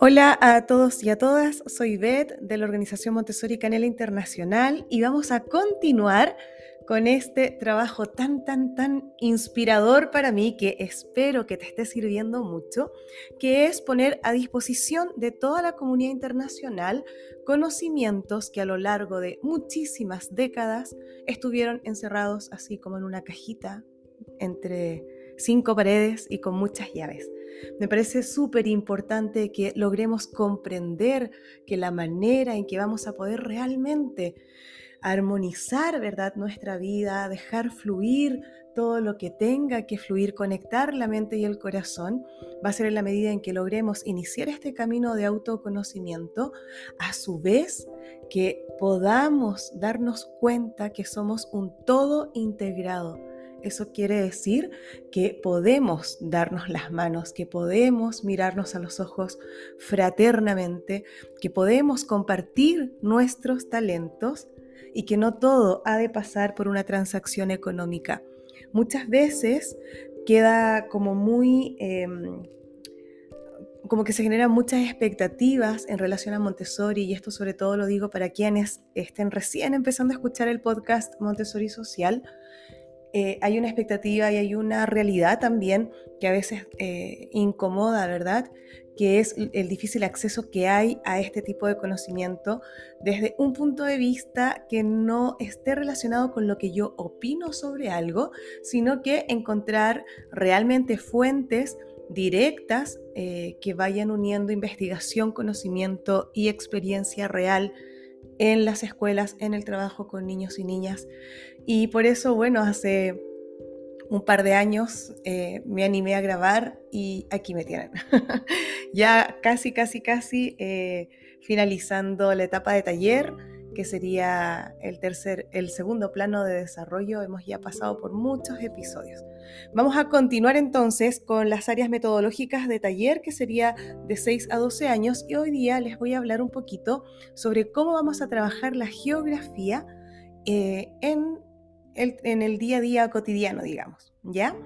Hola a todos y a todas, soy Beth de la Organización Montessori Canela Internacional y vamos a continuar con este trabajo tan, tan, tan inspirador para mí que espero que te esté sirviendo mucho, que es poner a disposición de toda la comunidad internacional conocimientos que a lo largo de muchísimas décadas estuvieron encerrados así como en una cajita entre cinco paredes y con muchas llaves. Me parece súper importante que logremos comprender que la manera en que vamos a poder realmente armonizar, ¿verdad?, nuestra vida, dejar fluir todo lo que tenga que fluir, conectar la mente y el corazón, va a ser en la medida en que logremos iniciar este camino de autoconocimiento, a su vez que podamos darnos cuenta que somos un todo integrado eso quiere decir que podemos darnos las manos, que podemos mirarnos a los ojos fraternamente, que podemos compartir nuestros talentos y que no todo ha de pasar por una transacción económica. Muchas veces queda como muy... Em, como que se generan muchas expectativas en relación a Montessori y esto sobre todo lo digo para quienes estén recién empezando a escuchar el podcast Montessori Social, eh, hay una expectativa y hay una realidad también que a veces eh, incomoda, ¿verdad? Que es el difícil acceso que hay a este tipo de conocimiento desde un punto de vista que no esté relacionado con lo que yo opino sobre algo, sino que encontrar realmente fuentes directas eh, que vayan uniendo investigación, conocimiento y experiencia real en las escuelas, en el trabajo con niños y niñas. Y por eso, bueno, hace un par de años eh, me animé a grabar y aquí me tienen. ya casi, casi, casi eh, finalizando la etapa de taller que sería el tercer, el segundo plano de desarrollo. Hemos ya pasado por muchos episodios. Vamos a continuar entonces con las áreas metodológicas de taller, que sería de 6 a 12 años, y hoy día les voy a hablar un poquito sobre cómo vamos a trabajar la geografía eh, en, el, en el día a día cotidiano, digamos, ¿ya?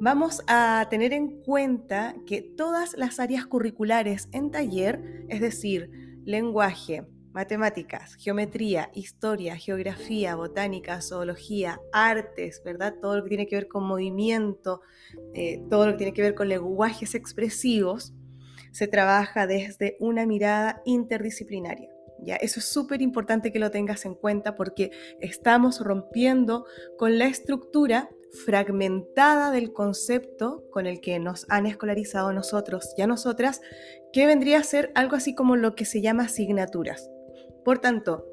Vamos a tener en cuenta que todas las áreas curriculares en taller, es decir, lenguaje, matemáticas, geometría, historia, geografía, botánica, zoología, artes, ¿verdad? Todo lo que tiene que ver con movimiento, eh, todo lo que tiene que ver con lenguajes expresivos, se trabaja desde una mirada interdisciplinaria. ¿ya? Eso es súper importante que lo tengas en cuenta porque estamos rompiendo con la estructura fragmentada del concepto con el que nos han escolarizado nosotros y a nosotras, que vendría a ser algo así como lo que se llama asignaturas. Por tanto,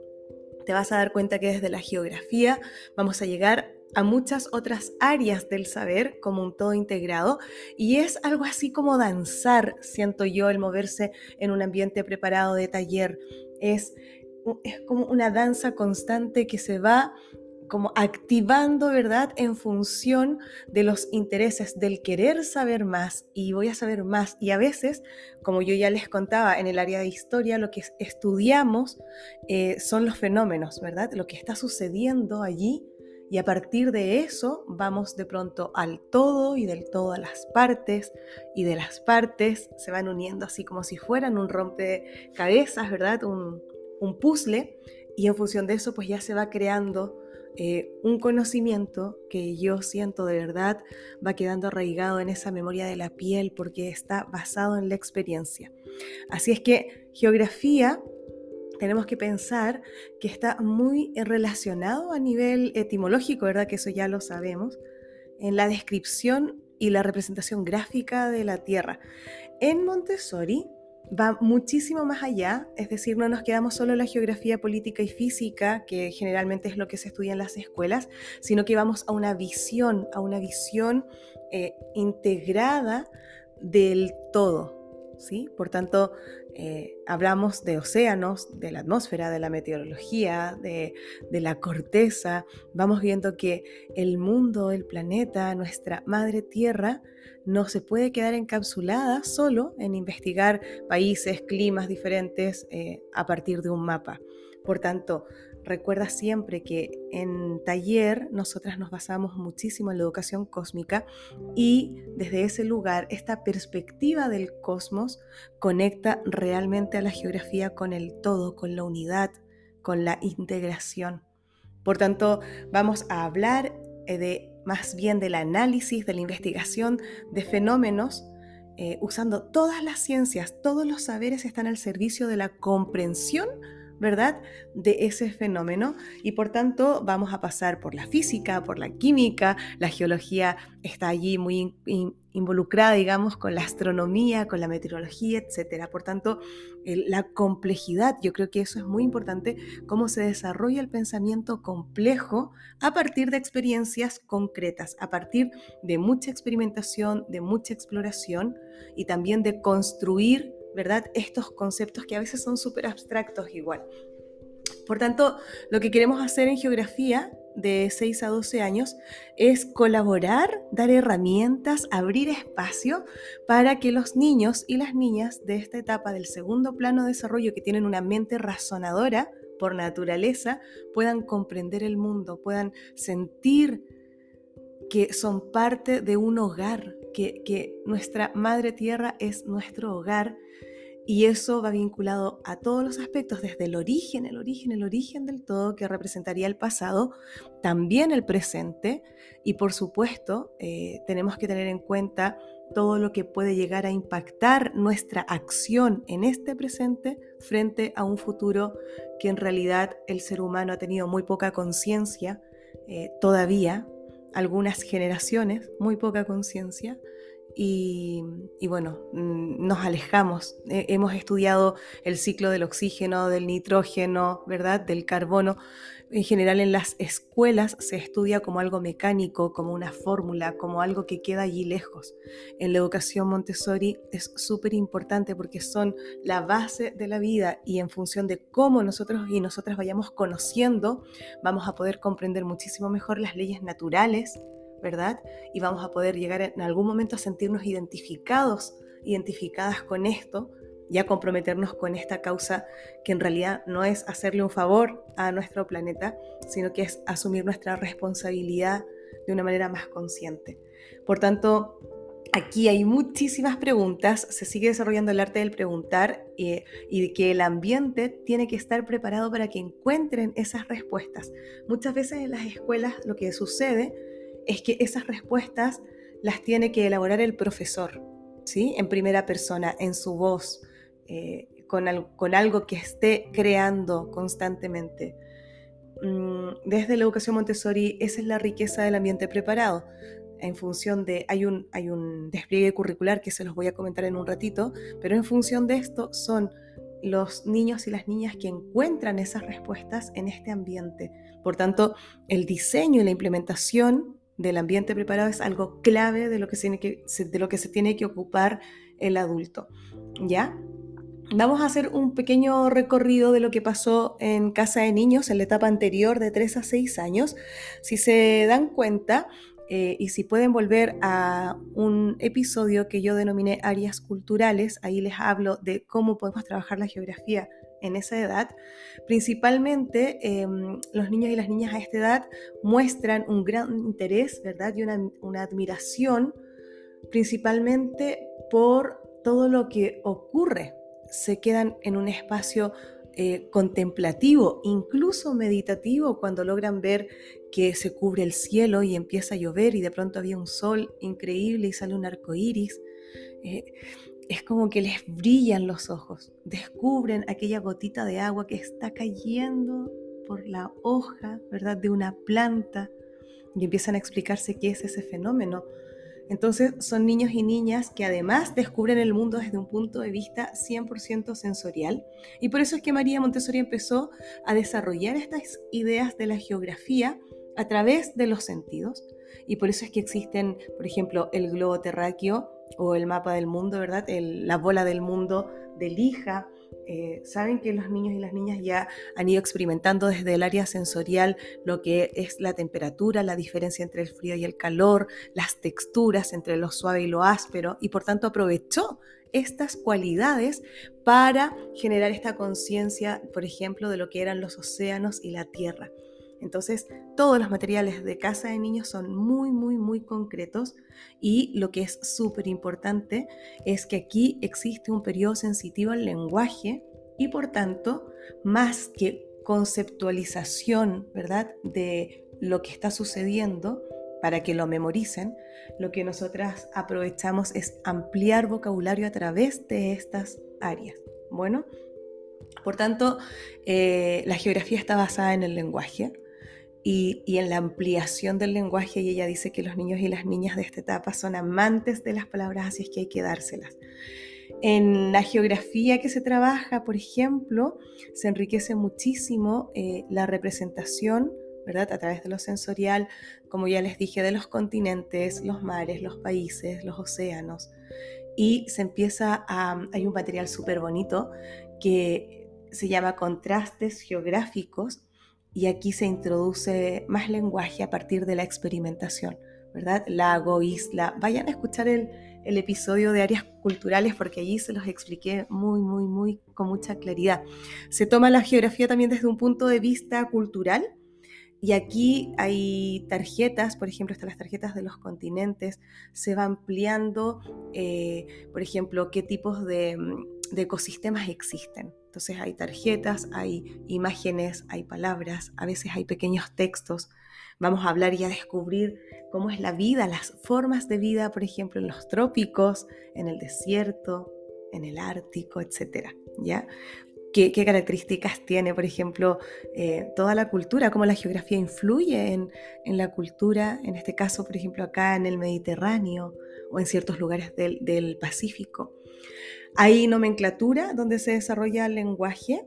te vas a dar cuenta que desde la geografía vamos a llegar a muchas otras áreas del saber como un todo integrado y es algo así como danzar, siento yo, el moverse en un ambiente preparado de taller. Es, es como una danza constante que se va como activando, ¿verdad?, en función de los intereses del querer saber más y voy a saber más. Y a veces, como yo ya les contaba en el área de historia, lo que estudiamos eh, son los fenómenos, ¿verdad? Lo que está sucediendo allí. Y a partir de eso vamos de pronto al todo y del todo a las partes y de las partes se van uniendo así como si fueran un rompecabezas, ¿verdad? Un, un puzzle y en función de eso pues ya se va creando eh, un conocimiento que yo siento de verdad va quedando arraigado en esa memoria de la piel porque está basado en la experiencia. Así es que geografía tenemos que pensar que está muy relacionado a nivel etimológico, ¿verdad? Que eso ya lo sabemos, en la descripción y la representación gráfica de la Tierra. En Montessori va muchísimo más allá, es decir, no nos quedamos solo en la geografía política y física, que generalmente es lo que se estudia en las escuelas, sino que vamos a una visión, a una visión eh, integrada del todo, por tanto, eh, hablamos de océanos, de la atmósfera, de la meteorología, de, de, la corteza. Vamos viendo que el mundo, el planeta, nuestra madre tierra, no se puede quedar encapsulada solo en investigar países, climas diferentes eh, a partir de un mapa. Por tanto, recuerda siempre que en taller nosotras nos basamos muchísimo en la educación cósmica y desde ese lugar esta perspectiva del cosmos conecta realmente a la geografía con el todo, con la unidad, con la integración. Por tanto, vamos a hablar eh, de más bien del análisis, de la investigación de fenómenos eh, usando todas las ciencias, todos los saberes están al servicio de la comprensión ¿verdad? De ese fenómeno y por tanto vamos a pasar por la física, por la química, la geología está allí muy involucrada, digamos, con la astronomía, con la meteorología, etcétera. Por tanto, la complejidad, yo creo que eso es muy importante, cómo se desarrolla el pensamiento complejo a partir de experiencias concretas, a partir de mucha experimentación, de mucha exploración y también de construir ¿verdad? Estos conceptos que a veces son súper abstractos igual. Por tanto, lo que queremos hacer en geografía de 6 a 12 años es colaborar, dar herramientas, abrir espacio para que los niños y las niñas de esta etapa del segundo plano de desarrollo que tienen una mente razonadora por naturaleza puedan comprender el mundo, puedan sentir que son parte de un hogar, que, nuestra madre tierra es nuestro hogar y eso va vinculado a todos los aspectos, desde el origen, el origen, el origen del todo, que representaría el pasado, también el presente, y por supuesto eh, tenemos que tener en cuenta todo lo que puede llegar a impactar nuestra acción en este presente frente a un futuro que en realidad el ser humano ha tenido muy poca conciencia eh, todavía, algunas generaciones, muy poca conciencia, y, bueno, mm, nos alejamos. hemos estudiado el ciclo del oxígeno, del nitrógeno, ¿verdad? Del carbono. En general en las escuelas se estudia como algo mecánico, como una fórmula, como algo que queda allí lejos. En la educación Montessori es súper importante porque son la base de la vida y en función de cómo nosotros y nosotras vayamos conociendo, vamos a poder comprender muchísimo mejor las leyes naturales ¿verdad? Y vamos a poder llegar en algún momento a sentirnos identificados, identificadas con esto, ya comprometernos con esta causa que en realidad no es hacerle un favor a nuestro planeta, sino que es asumir nuestra responsabilidad de una manera más consciente. Por tanto, aquí hay muchísimas preguntas, se sigue desarrollando el arte del preguntar eh, y que el ambiente tiene que estar preparado para que encuentren esas respuestas. Muchas veces en las escuelas lo que sucede es que esas respuestas las tiene que elaborar el profesor, ¿sí? En primera persona, en su voz, eh, con, con, algo que esté creando constantemente. Mm, desde la educación Montessori, esa es la riqueza del ambiente preparado. En función de, hay un, hay un despliegue curricular que se los voy a comentar en un ratito, pero en función de esto son los niños y las niñas que encuentran esas respuestas en este ambiente. Por tanto, el diseño y la implementación del ambiente preparado es algo clave de lo que se tiene que, de lo que se tiene que ocupar el adulto. ¿Ya? Vamos a hacer un pequeño recorrido de lo que pasó en Casa de Niños en la etapa anterior de 3 a 6 años. Si se dan cuenta eh, y si pueden volver a un episodio que yo denominé áreas culturales, ahí les hablo de cómo podemos trabajar la geografía en esa edad, principalmente em, los niños y las niñas a esta edad muestran un gran interés, ¿verdad? Y una, admiración, principalmente por todo lo que ocurre. Se quedan en un espacio eh, contemplativo, incluso meditativo, cuando logran ver que se cubre el cielo y empieza a llover y de pronto había un sol increíble y sale un arco iris. Eh, es como que les brillan los ojos, descubren aquella gotita de agua que está cayendo por la hoja, ¿verdad?, de una planta y empiezan a explicarse qué es ese fenómeno. Entonces son niños y niñas que además descubren el mundo desde un punto de vista 100% sensorial. Y por eso es que María Montessori empezó a desarrollar estas ideas de la geografía a través de los sentidos. Y por eso es que existen, por ejemplo, el globo terráqueo o el mapa del mundo, ¿verdad? la bola del mundo de lija. Eh, saben que los niños y las niñas ya han ido experimentando desde el área sensorial lo que es la temperatura, la diferencia entre el frío y el calor, las texturas entre lo suave y lo áspero, y por tanto aprovechó estas cualidades para generar esta conciencia, por ejemplo, de lo que eran los océanos y la tierra. Entonces, todos los materiales de casa de niños son muy, muy, muy concretos y lo que es súper importante es que aquí existe un periodo sensitivo al lenguaje y por tanto, más que conceptualización, ¿verdad?, de lo que está sucediendo para que lo memoricen, lo que nosotras aprovechamos es ampliar vocabulario a través de estas áreas. Bueno, por tanto, eh, la geografía está basada en el lenguaje y, en la ampliación del lenguaje y ella dice que los niños y las niñas de esta etapa son amantes de las palabras, así es que hay que dárselas. En la geografía que se trabaja, por ejemplo, se enriquece muchísimo eh, la representación, ¿verdad? A través de lo sensorial, como ya les dije, de los continentes, los mares, los países, los océanos. Y se empieza a... Hay un material súper bonito que se llama contrastes geográficos y aquí se introduce más lenguaje a partir de la experimentación, ¿verdad? Lago, isla. Vayan a escuchar el, el episodio de áreas culturales porque allí se los expliqué muy, muy, muy con mucha claridad. Se toma la geografía también desde un punto de vista cultural y aquí hay tarjetas, por ejemplo, están las tarjetas de los continentes, se va ampliando, eh, por ejemplo, qué tipos de, de ecosistemas existen. Entonces hay tarjetas, hay imágenes, hay palabras, a veces hay pequeños textos Vamos a hablar y a descubrir cómo es la vida, las formas de vida, por ejemplo, en los trópicos, en el desierto, en el Ártico, etcétera, ¿ya? ¿Qué, características tiene, por ejemplo, eh, toda la cultura, cómo la geografía influye en, la cultura, en este caso, por ejemplo, acá en el Mediterráneo o en ciertos lugares del, del Pacífico. Hay nomenclatura donde se desarrolla el lenguaje.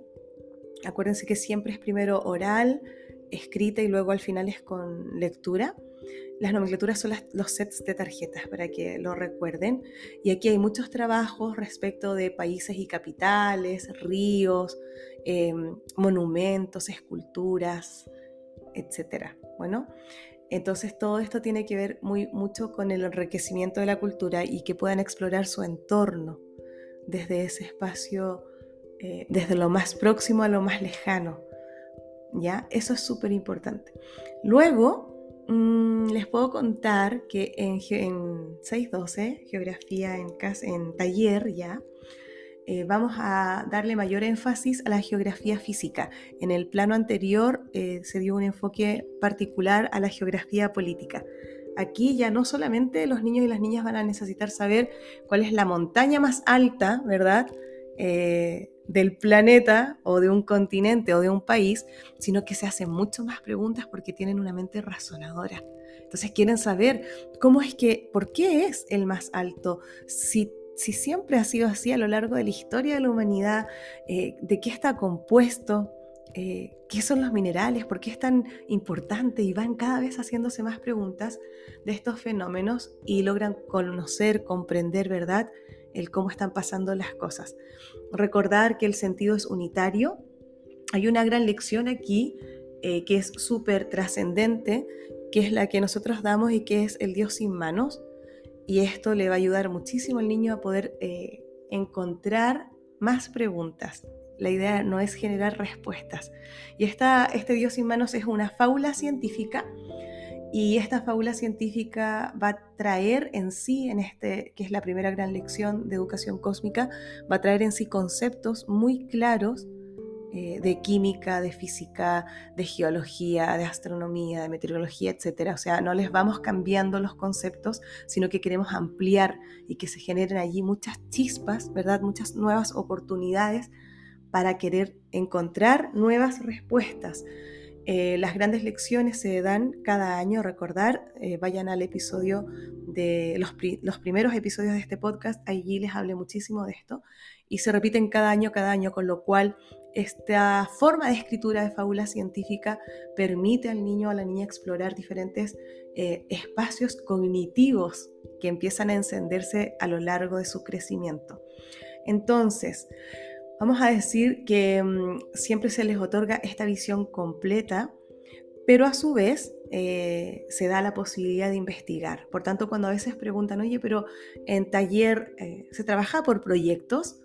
Acuérdense que siempre es primero oral, escrita y luego al final es con lectura. Las nomenclaturas son los sets de tarjetas para que lo recuerden. Y aquí hay muchos trabajos respecto de países y capitales, ríos, em, monumentos, esculturas, etc. Bueno, entonces todo esto tiene que ver muy, mucho con el enriquecimiento de la cultura y que puedan explorar su entorno desde ese espacio, eh, desde lo más próximo a lo más lejano ¿ya? Eso es súper importante. Luego, mm, les puedo contar que en, 612, Geografía en, en taller, ya, eh, vamos a darle mayor énfasis a la geografía física. En el plano anterior eh, se dio un enfoque particular a la geografía política. Aquí ya no solamente los niños y las niñas van a necesitar saber cuál es la montaña más alta, ¿verdad? Eh, del planeta o de un continente o de un país, sino que se hacen mucho más preguntas porque tienen una mente razonadora. Entonces quieren saber cómo es que, por qué es el más alto, si, si siempre ha sido así a lo largo de la historia de la humanidad, eh, de qué está compuesto, eh, qué son los minerales, por qué es tan importante y van cada vez haciéndose más preguntas de estos fenómenos y logran conocer, comprender, ¿verdad? el cómo están pasando las cosas. Recordar que el sentido es unitario. Hay una gran lección aquí eh, que es súper trascendente, que es la que nosotros damos y que es el Dios sin manos. Y esto le va a ayudar muchísimo al niño a poder eh, encontrar más preguntas. La idea no es generar respuestas. Y esta, este Dios sin manos es una fábula científica y esta fábula científica va a traer en sí, en este, que es la primera gran lección de educación cósmica, va a traer en sí conceptos muy claros eh, de química, de física, de geología, de astronomía, de meteorología, etc. O sea, no les vamos cambiando los conceptos, sino que queremos ampliar y que se generen allí muchas chispas, ¿verdad? Muchas nuevas oportunidades para querer encontrar nuevas respuestas. Eh, las grandes lecciones se dan cada año, recordar, eh, vayan al episodio de los, primeros episodios de este podcast, allí les hablé muchísimo de esto, y se repiten cada año, cada año, con lo cual esta forma de escritura de fábula científica permite al niño o a la niña explorar diferentes eh, espacios cognitivos que empiezan a encenderse a lo largo de su crecimiento. Entonces, vamos a decir que mm, siempre se les otorga esta visión completa, pero a su vez eh, se da la posibilidad de investigar. Por tanto, cuando a veces preguntan, oye, pero en taller eh, se trabaja por proyectos,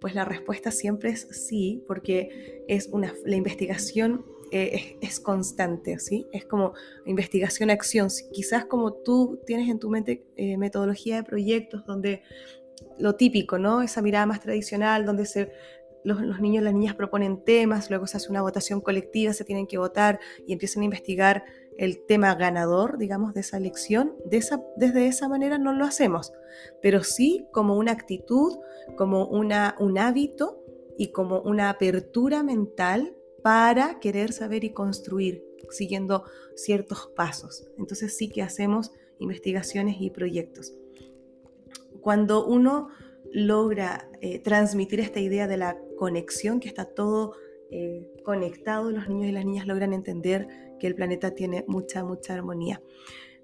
pues la respuesta siempre es sí, porque es una, la investigación eh, es, constante, ¿sí? Es como investigación-acción. Quizás como tú tienes en tu mente metodología de proyectos donde lo típico, ¿no? Esa mirada más tradicional donde se los, niños las niñas proponen temas, luego se hace una votación colectiva, se tienen que votar y empiezan a investigar el tema ganador, digamos, de esa elección. Desde esa manera no lo hacemos, pero sí como una actitud, como una, un hábito y como una apertura mental para querer saber y construir, siguiendo ciertos pasos. Entonces sí que hacemos investigaciones y proyectos. Cuando uno logra eh, transmitir esta idea de la conexión, que está todo eh, conectado, los niños y las niñas logran entender que el planeta tiene mucha, mucha armonía.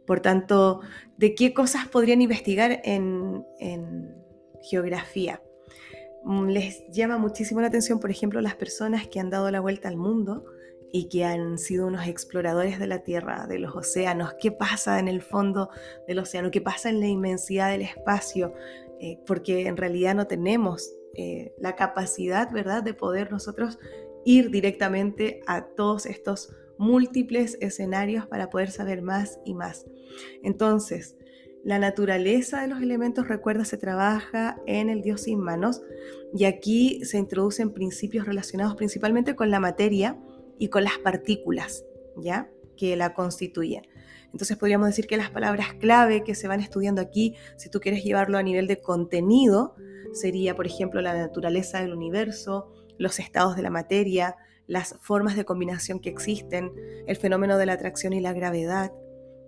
Por tanto, ¿de qué cosas podrían investigar en, en geografía? Mm, les llama muchísimo la atención, por ejemplo, las personas que han dado la vuelta al mundo y que han sido unos exploradores de la Tierra, de los océanos, qué pasa en el fondo del océano, qué pasa en la inmensidad del espacio, eh, porque en realidad no tenemos eh, la capacidad, ¿verdad?, de poder nosotros ir directamente a todos estos múltiples escenarios para poder saber más y más. Entonces, la naturaleza de los elementos, recuerda, se trabaja en el Dios sin manos y aquí se introducen principios relacionados principalmente con la materia y con las partículas, ¿ya? Que la constituyen. Entonces podríamos decir que las palabras clave que se van estudiando aquí, si tú quieres llevarlo a nivel de contenido, sería, por ejemplo, la naturaleza del universo, los estados de la materia, las formas de combinación que existen, el fenómeno de la atracción y la gravedad.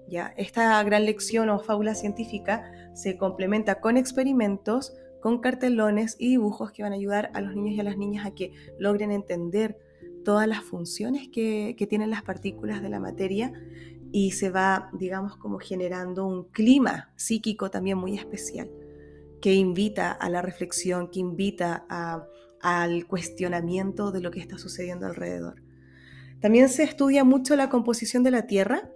¿ya? Esta gran lección o fábula científica se complementa con experimentos, con cartelones y dibujos que van a ayudar a los niños y a las niñas a que logren entender todas las funciones que, que tienen las partículas de la materia y se va, digamos, como generando un clima psíquico también muy especial que invita a la reflexión, que invita al cuestionamiento de lo que está sucediendo alrededor. También se estudia mucho la composición de la Tierra.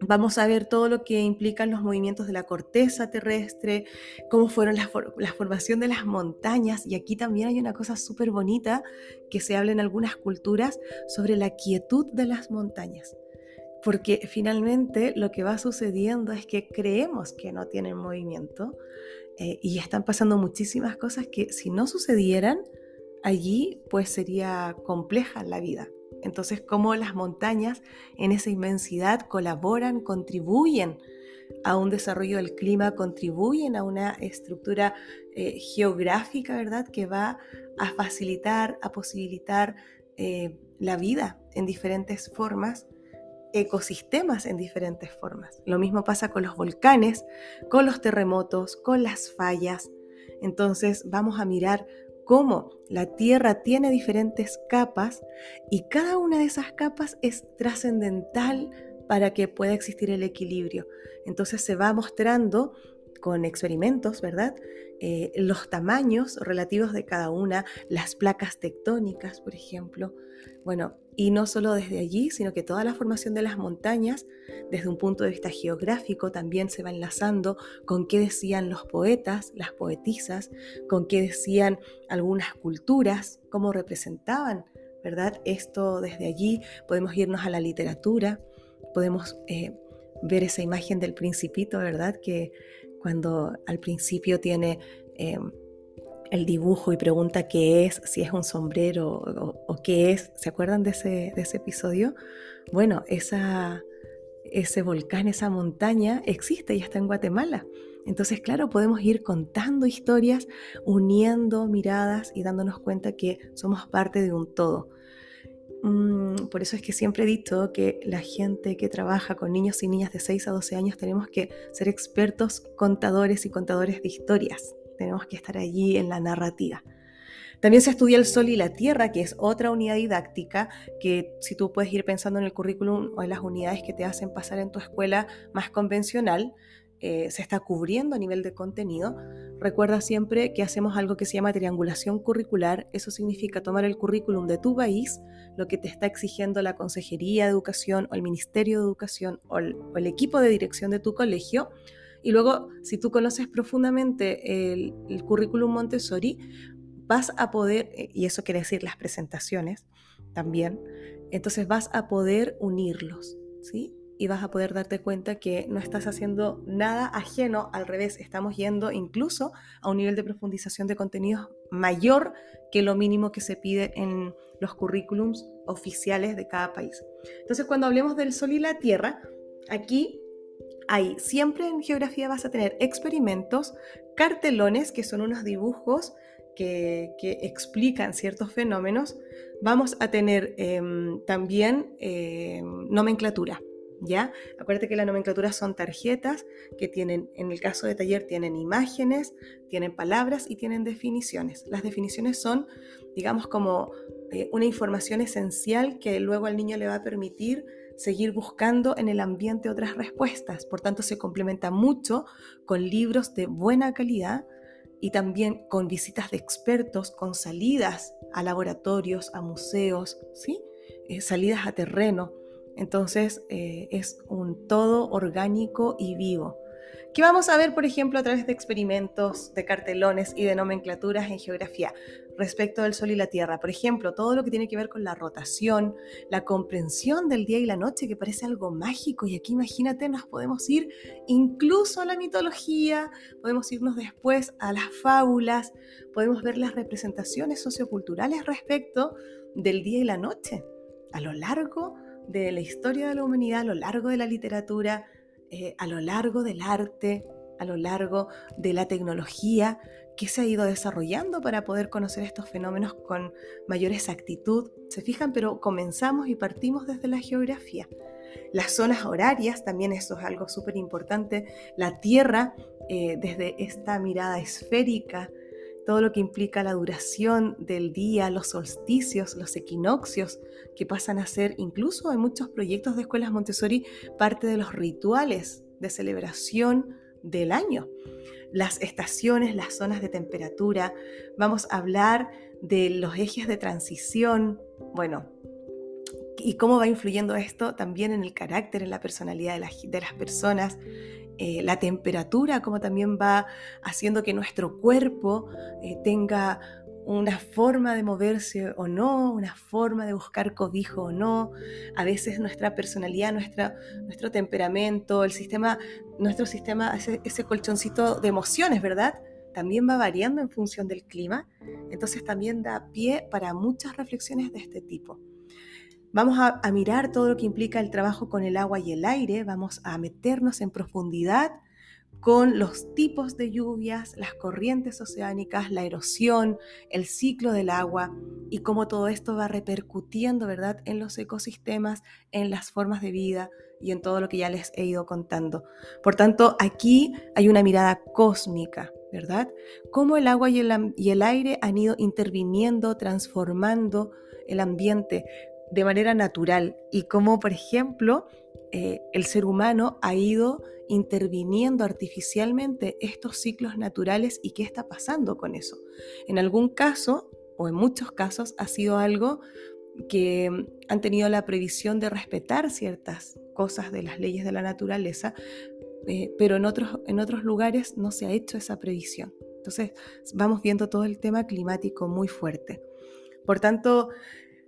Vamos a ver todo lo que implican los movimientos de la corteza terrestre, cómo fueron la, la formación de las montañas. Y aquí también hay una cosa súper bonita que se habla en algunas culturas sobre la quietud de las montañas porque finalmente lo que va sucediendo es que creemos que no tienen movimiento, eh, y están pasando muchísimas cosas que si no sucedieran allí, pues sería compleja la vida. Entonces, cómo las montañas en esa inmensidad colaboran, contribuyen a un desarrollo del clima, contribuyen a una estructura eh, geográfica, ¿verdad? Que va a facilitar, a posibilitar eh, la vida en diferentes formas ecosistemas en diferentes formas. Lo mismo pasa con los volcanes, con los terremotos, con las fallas. Entonces vamos a mirar cómo la Tierra tiene diferentes capas y cada una de esas capas es trascendental para que pueda existir el equilibrio. Entonces se va mostrando con experimentos, ¿verdad? Eh, los tamaños relativos de cada una, las placas tectónicas, por ejemplo. Bueno, y no solo desde allí, sino que toda la formación de las montañas, desde un punto de vista geográfico, también se va enlazando con qué decían los poetas, las poetisas, con qué decían algunas culturas, cómo representaban, ¿verdad? Esto desde allí podemos irnos a la literatura, podemos eh, ver esa imagen del principito, ¿verdad? Que cuando al principio tiene... Eh, el dibujo y pregunta qué es, si es un sombrero o, qué es. ¿Se acuerdan de ese, episodio? Bueno, ese volcán, esa montaña existe y está en Guatemala. Entonces, claro, podemos ir contando historias, uniendo miradas y dándonos cuenta que somos parte de un todo. Mm, por eso es que siempre he dicho que la gente que trabaja con niños y niñas de 6 a 12 años tenemos que ser expertos contadores y contadores de historias tenemos que estar allí en la narrativa. También se estudia el Sol y la Tierra, que es otra unidad didáctica que si tú puedes ir pensando en el currículum o en las unidades que te hacen pasar en tu escuela más convencional, eh, se está cubriendo a nivel de contenido. recuerda siempre que hacemos algo que se llama triangulación curricular. Eso significa tomar el currículum de tu país, lo que te está exigiendo la Consejería de Educación o el Ministerio de Educación o el, equipo de dirección de tu colegio. Y luego, si tú conoces profundamente el, el currículum Montessori, vas a poder, eh, y eso quiere decir las presentaciones también, entonces vas a poder unirlos, ¿sí? Y vas a poder darte cuenta que no estás haciendo nada ajeno, al revés, estamos yendo incluso a un nivel de profundización de contenidos mayor que lo mínimo que se pide en los currículums oficiales de cada país. Entonces, cuando hablemos del sol y la tierra, aquí hay, siempre en geografía vas a tener experimentos, cartelones, que son unos dibujos que, explican ciertos fenómenos, vamos a tener em, también em, nomenclatura. ¿Ya? Acuérdate que la nomenclatura son tarjetas que tienen, en el caso de taller, tienen imágenes, tienen palabras y tienen definiciones. Las definiciones son, digamos, como eh, una información esencial que luego al niño le va a permitir seguir buscando en el ambiente otras respuestas. Por tanto, se complementa mucho con libros de buena calidad y también con visitas de expertos, con salidas a laboratorios, a museos, ¿sí? Eh, salidas a terreno entonces eh, es un todo orgánico y vivo. ¿Qué vamos a ver, por ejemplo, a través de experimentos, de cartelones y de nomenclaturas en geografía respecto del Sol y la Tierra? Por ejemplo, todo lo que tiene que ver con la rotación, la comprensión del día y la noche, que parece algo mágico. Y aquí imagínate, nos podemos ir incluso a la mitología, podemos irnos después a las fábulas, podemos ver las representaciones socioculturales respecto del día y la noche a lo largo de la historia de la humanidad a lo largo de la literatura, eh, a lo largo del arte, a lo largo de la tecnología que se ha ido desarrollando para poder conocer estos fenómenos con mayor exactitud. Se fijan, pero comenzamos y partimos desde la geografía. Las zonas horarias, también eso es algo súper importante. La Tierra, eh, desde esta mirada esférica, todo lo que implica la duración del día, los solsticios, los equinoccios, que pasan a ser incluso en muchos proyectos de escuelas Montessori parte de los rituales de celebración del año. Las estaciones, las zonas de temperatura, vamos a hablar de los ejes de transición, bueno, y cómo va influyendo esto también en el carácter, en la personalidad de, de las personas, eh, la temperatura, como también va haciendo que nuestro cuerpo eh, tenga una forma de moverse o no, una forma de buscar cobijo o no. A veces nuestra personalidad, nuestra, nuestro temperamento, el sistema, nuestro sistema, ese, ese colchoncito de emociones, ¿verdad? También va variando en función del clima. Entonces también da pie para muchas reflexiones de este tipo. Vamos a, mirar todo lo que implica el trabajo con el agua y el aire, vamos a meternos en profundidad con los tipos de lluvias, las corrientes oceánicas, la erosión, el ciclo del agua y cómo todo esto va repercutiendo, ¿verdad?, en los ecosistemas, en las formas de vida y en todo lo que ya les he ido contando. Por tanto, aquí hay una mirada cósmica, ¿verdad? Cómo el agua y el, y el aire han ido interviniendo, transformando el ambiente, de manera natural y como, por ejemplo, eh, el ser humano ha ido interviniendo artificialmente estos ciclos naturales y qué está pasando con eso. En algún caso, o en muchos casos, ha sido algo que han tenido la previsión de respetar ciertas cosas de las leyes de la naturaleza, eh, pero en otros, en otros lugares no se ha hecho esa previsión. Entonces vamos viendo todo el tema climático muy fuerte. Por tanto,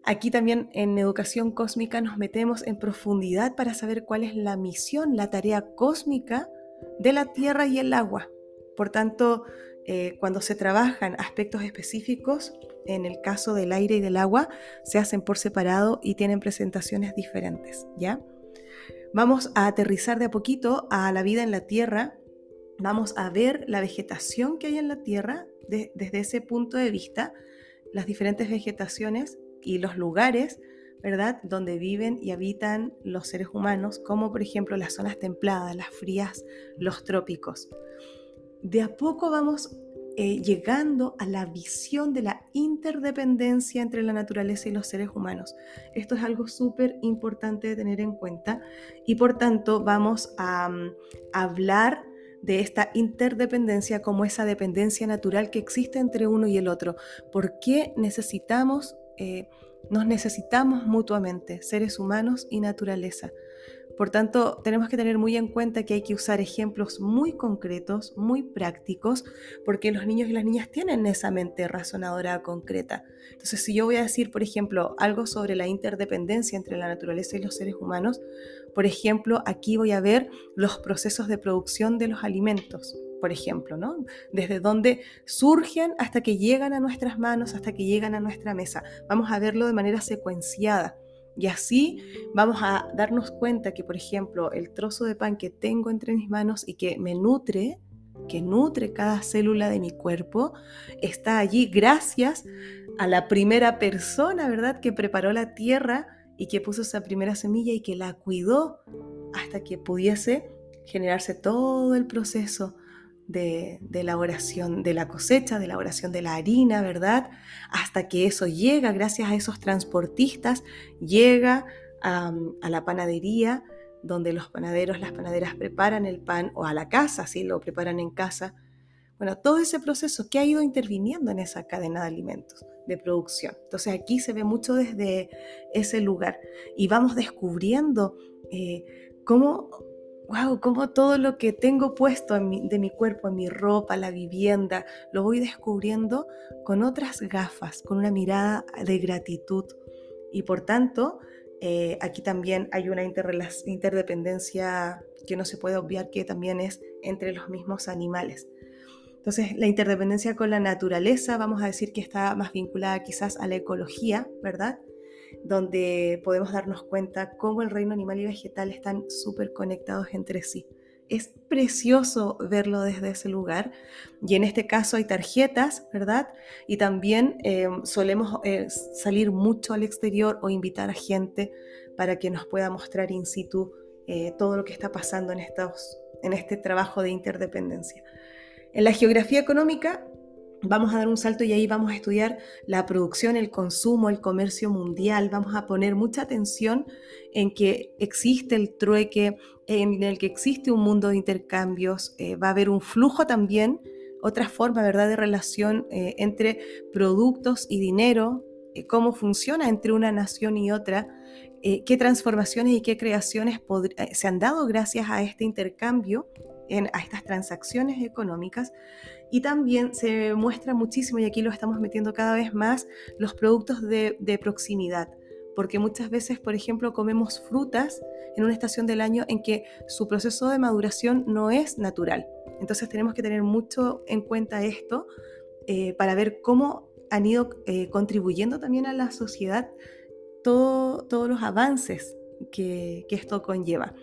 Aquí también en educación cósmica nos metemos en profundidad para saber cuál es la misión, la tarea cósmica de la Tierra y el agua. Por tanto, eh, cuando se trabajan aspectos específicos, en el caso del aire y del agua, se hacen por separado y tienen presentaciones diferentes, ¿ya? Vamos a aterrizar de a poquito a la vida en la Tierra. Vamos a ver la vegetación que hay en la Tierra desde ese punto de vista, las diferentes vegetaciones y los lugares, ¿verdad?, donde viven y habitan los seres humanos, como por ejemplo las zonas templadas, las frías, los trópicos. De a poco vamos eh, llegando a la visión de la interdependencia entre la naturaleza y los seres humanos. Esto es algo súper importante de tener en cuenta y por tanto vamos a mm, hablar de esta interdependencia como esa dependencia natural que existe entre uno y el otro. ¿Por qué necesitamos, eh, nos necesitamos mutuamente, seres humanos y naturaleza? Por tanto, tenemos que tener muy en cuenta que hay que usar ejemplos muy concretos, muy prácticos, porque los niños y las niñas tienen esa mente razonadora concreta. Entonces, si yo voy a decir, por ejemplo, algo sobre la interdependencia entre la naturaleza y los seres humanos, por ejemplo, aquí voy a ver los procesos de producción de los alimentos, por ejemplo, ¿no? Desde donde surgen hasta que llegan a nuestras manos, hasta que llegan a nuestra mesa. Vamos a verlo de manera secuenciada. Y así vamos a darnos cuenta que, por ejemplo, el trozo de pan que tengo entre mis manos y que me nutre, que nutre cada célula de mi cuerpo, está allí gracias a la primera persona, ¿verdad?, que preparó la tierra y que puso esa primera semilla y que la cuidó hasta que pudiese generarse todo el proceso de, elaboración de la cosecha, de elaboración de la harina, ¿verdad? Hasta que eso llega, gracias a esos transportistas, llega a, la panadería, donde los panaderos, las panaderas preparan el pan, o a la casa, si lo preparan en casa. Bueno, todo ese proceso que ha ido interviniendo en esa cadena de alimentos, de producción. Entonces aquí se ve mucho desde ese lugar y vamos descubriendo eh, cómo wow, como todo lo que tengo puesto de mi cuerpo, en mi ropa, la vivienda, lo voy descubriendo con otras gafas, con una mirada de gratitud. Y por tanto, eh, aquí también hay una interdependencia que no se puede obviar que también es entre los mismos animales. Entonces, la interdependencia con la naturaleza, vamos a decir que está más vinculada quizás a la ecología, ¿verdad? Donde podemos darnos cuenta cómo el reino animal y vegetal están súper conectados entre sí. Es precioso verlo desde ese lugar y en este caso hay tarjetas, ¿verdad? Y también eh, solemos eh, salir mucho al exterior o invitar a gente para que nos pueda mostrar in situ eh, todo lo que está pasando en, estos, en este trabajo de interdependencia. En la geografía económica Vamos a dar un salto y ahí vamos a estudiar la producción, el consumo, el comercio mundial. Vamos a poner mucha atención en que existe el trueque, en el que existe un mundo de intercambios. Eh, va a haber un flujo también, otra forma ¿verdad? de relación eh, entre productos y dinero, eh, cómo funciona entre una nación y otra, qué transformaciones y qué creaciones se han dado gracias a este intercambio a estas transacciones económicas y también se muestra muchísimo, y aquí lo estamos metiendo cada vez más, los productos de, proximidad porque muchas veces, por ejemplo, comemos frutas en una estación del año en que su proceso de maduración no es natural. Entonces tenemos que tener mucho en cuenta esto eh, para ver cómo han ido eh, contribuyendo también a la sociedad todos los avances que, que, esto conlleva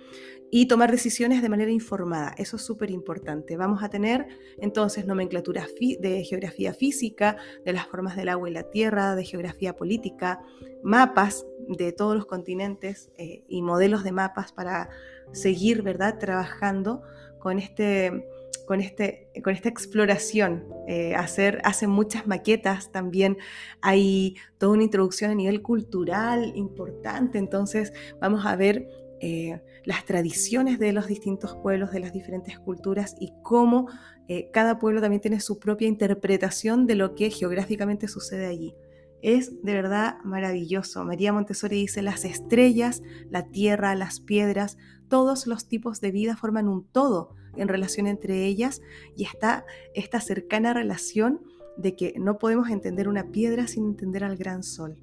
y tomar decisiones de manera informada. Eso es súper importante. Vamos a tener entonces nomenclatura de geografía física, de las formas del agua y la tierra, de geografía política, mapas de todos los continentes eh, y modelos de mapas para seguir, ¿verdad?, trabajando con este con, este, con esta exploración. Eh, hacer, hacen muchas maquetas también. Hay toda una introducción a nivel cultural importante. Entonces vamos a ver eh, las tradiciones de los distintos pueblos, de las diferentes culturas y cómo eh, cada pueblo también tiene su propia interpretación de lo que geográficamente sucede allí. Es de verdad maravilloso. María Montessori dice, las estrellas, la tierra, las piedras, todos los tipos de vida forman un todo en relación entre ellas y está esta cercana relación de que no podemos entender una piedra sin entender al gran sol.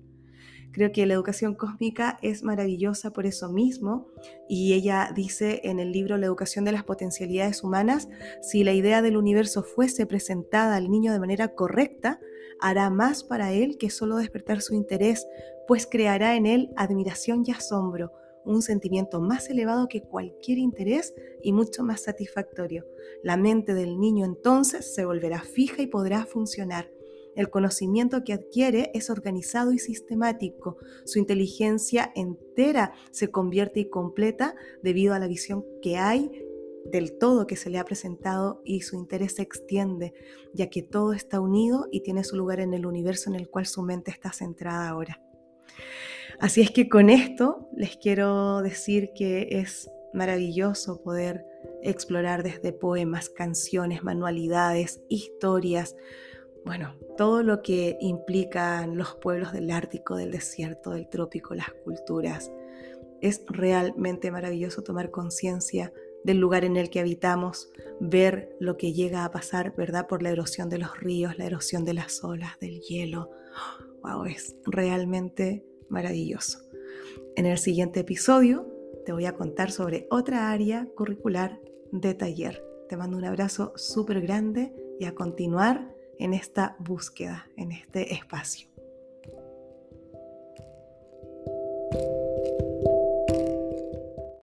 Creo que la educación cósmica es maravillosa por eso mismo y ella dice en el libro La educación de las potencialidades humanas, si la idea del universo fuese presentada al niño de manera correcta, hará más para él que solo despertar su interés, pues creará en él admiración y asombro, un sentimiento más elevado que cualquier interés y mucho más satisfactorio. La mente del niño entonces se volverá fija y podrá funcionar. El conocimiento que adquiere es organizado y sistemático. Su inteligencia entera se convierte y completa debido a la visión que hay del todo que se le ha presentado y su interés se extiende, ya que todo está unido y tiene su lugar en el universo en el cual su mente está centrada ahora. Así es que con esto les quiero decir que es maravilloso poder explorar desde poemas, canciones, manualidades, historias, bueno, todo lo que implican los pueblos del Ártico, del desierto, del trópico, las culturas. Es realmente maravilloso tomar conciencia del lugar en el que habitamos, ver lo que llega a pasar, ¿verdad? Por la erosión de los ríos, la erosión de las olas, del hielo. ¡Wow! Es realmente maravilloso. En el siguiente episodio te voy a contar sobre otra área curricular de taller. Te mando un abrazo súper grande y a continuar en esta búsqueda, en este espacio.